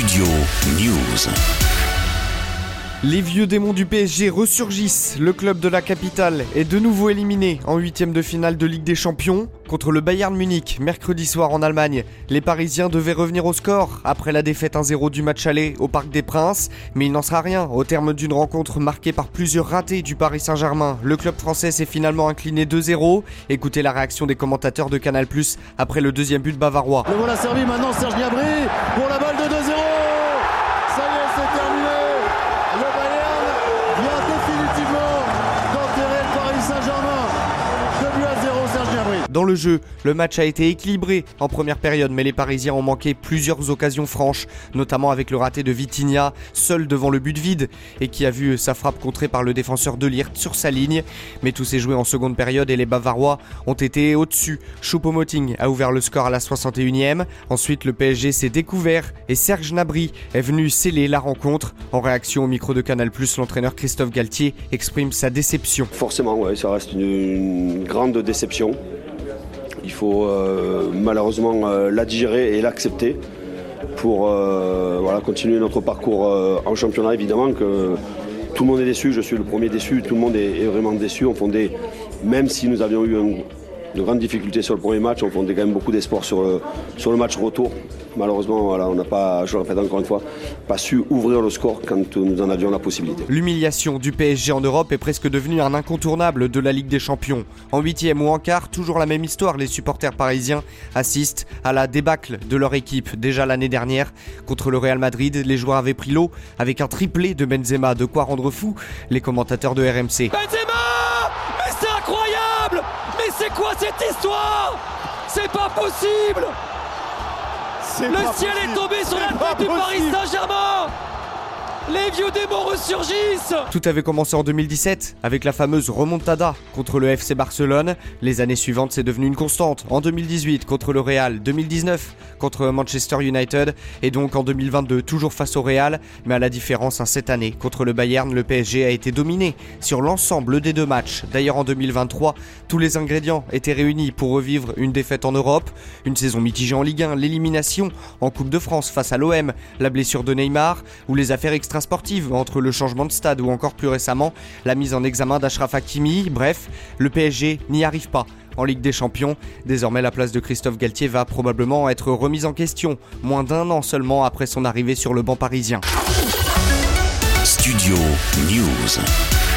Studio News. Les vieux démons du PSG ressurgissent. Le club de la capitale est de nouveau éliminé en huitième de finale de Ligue des Champions contre le Bayern Munich mercredi soir en Allemagne. Les Parisiens devaient revenir au score après la défaite 1-0 du match aller au Parc des Princes, mais il n'en sera rien au terme d'une rencontre marquée par plusieurs ratés du Paris Saint-Germain. Le club français s'est finalement incliné 2-0. Écoutez la réaction des commentateurs de Canal+ après le deuxième but bavarois. Le voilà servi maintenant Serge Gnabry pour la balle de 2-0. Dans le jeu, le match a été équilibré en première période, mais les Parisiens ont manqué plusieurs occasions franches, notamment avec le raté de Vitinha, seul devant le but vide, et qui a vu sa frappe contrée par le défenseur de Lirt sur sa ligne. Mais tout s'est joué en seconde période et les Bavarois ont été au-dessus. Choupo-Moting a ouvert le score à la 61e. Ensuite, le PSG s'est découvert et Serge Nabry est venu sceller la rencontre. En réaction au micro de Canal+, l'entraîneur Christophe Galtier exprime sa déception. Forcément, ouais, ça reste une, une grande déception. Il faut euh, malheureusement euh, la digérer et l'accepter pour euh, voilà, continuer notre parcours en championnat. Évidemment que tout le monde est déçu, je suis le premier déçu, tout le monde est, est vraiment déçu. On fondait, même si nous avions eu un- de grandes difficultés sur le premier match, on fondait quand même beaucoup d'espoir sur, le- sur le match retour. Malheureusement, voilà, on n'a pas, je le répète encore une fois, pas su ouvrir le score quand nous en avions la possibilité. L'humiliation du PSG en Europe est presque devenue un incontournable de la Ligue des Champions. En huitième ou en quart, toujours la même histoire, les supporters parisiens assistent à la débâcle de leur équipe. Déjà l'année dernière, contre le Real Madrid, les joueurs avaient pris l'eau avec un triplé de Benzema, de quoi rendre fou les commentateurs de RMC. Benzema Mais c'est quoi cette histoire? C'est pas possible! Le ciel est tombé sur la tête du Paris Saint-Germain Les vieux démons ressurgissent Tout avait commencé en 2017 avec la fameuse remontada contre le FC Barcelone. Les années suivantes, c'est devenu une constante. En 2018 contre le Real, 2019 contre Manchester United et donc en 2022 toujours face au Real, mais à la différence hein, cette année contre le Bayern, le PSG a été dominé sur l'ensemble des deux matchs. D'ailleurs en 2023, tous les ingrédients étaient réunis pour revivre une défaite en Europe, une saison mitigée en Ligue 1, l'élimination en Coupe de France face à l'OM, la blessure de Neymar ou les affaires extrasportives entre le changement de stade ou encore plus récemment la mise en examen d'Ashraf Hakimi. Bref, le PSG n'y arrive pas. En Ligue des Champions, désormais la place de Christophe Galtier va probablement être remise en question, moins d'un an seulement après son arrivée sur le banc parisien. Studio News.